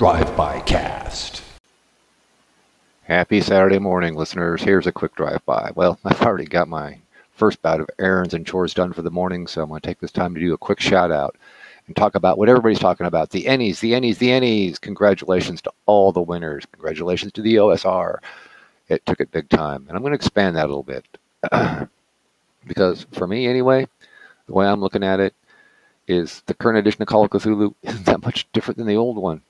Drive-By Cast. Happy Saturday morning, listeners. Here's a quick drive-by. Well, I've already got my first bout of errands and chores done for the morning, so I'm going to take this time to do a quick shout out and talk about what everybody's talking about. The Ennies, the Ennies, the Ennies. Congratulations to all the winners. Congratulations to the OSR. It took it big time. And I'm going to expand that a little bit. because for me, anyway, the way I'm looking at it is the current edition of Call of Cthulhu isn't that much different than the old one.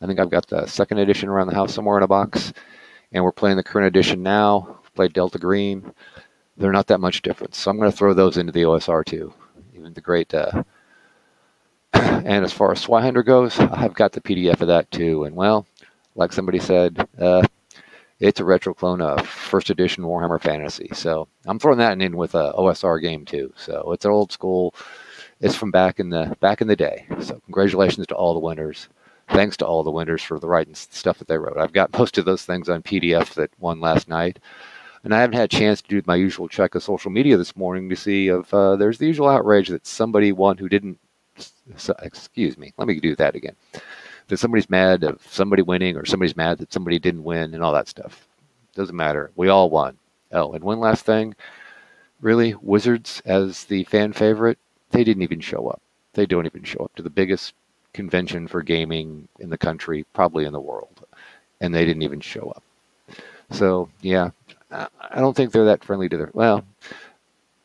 I think I've got the second edition around the house somewhere in a box, and we're playing the current edition now. Played Delta Green. They're not that much different, so I'm going to throw those into the OSR too. Even the great. Uh, and as far as Zweihänder goes, I've got the PDF of that too. And well, like somebody said, uh, it's a retro clone of first edition Warhammer Fantasy. So I'm throwing that in with a OSR game too. So it's an old school. It's from back in the back in the day. So congratulations to all the winners thanks to all the winners for the writing stuff that they wrote. I've got most of those things on PDF that won last night. And I haven't had a chance to do my usual check of social media this morning to see if uh, there's the usual outrage that somebody won who didn't. Excuse me, let me do that again. That somebody's mad of somebody winning, or somebody's mad that somebody didn't win, and all that stuff. Doesn't matter. We all won. Oh, and one last thing. Really, Wizards as the fan favorite, they didn't even show up. They don't even show up to the biggest convention for gaming in the country, probably in the world, and they didn't even show up. So yeah, I don't think they're that friendly to their. Well,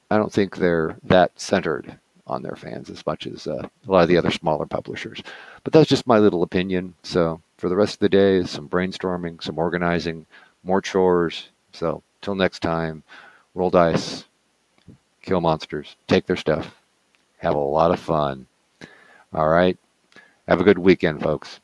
I don't think they're that centered on their fans as much as uh, a lot of the other smaller publishers. But that's just my little opinion. So for the rest of the day, some brainstorming, some organizing, more chores. So till next time, roll dice, kill monsters, take their stuff, have a lot of fun. All right. Have a good weekend, folks.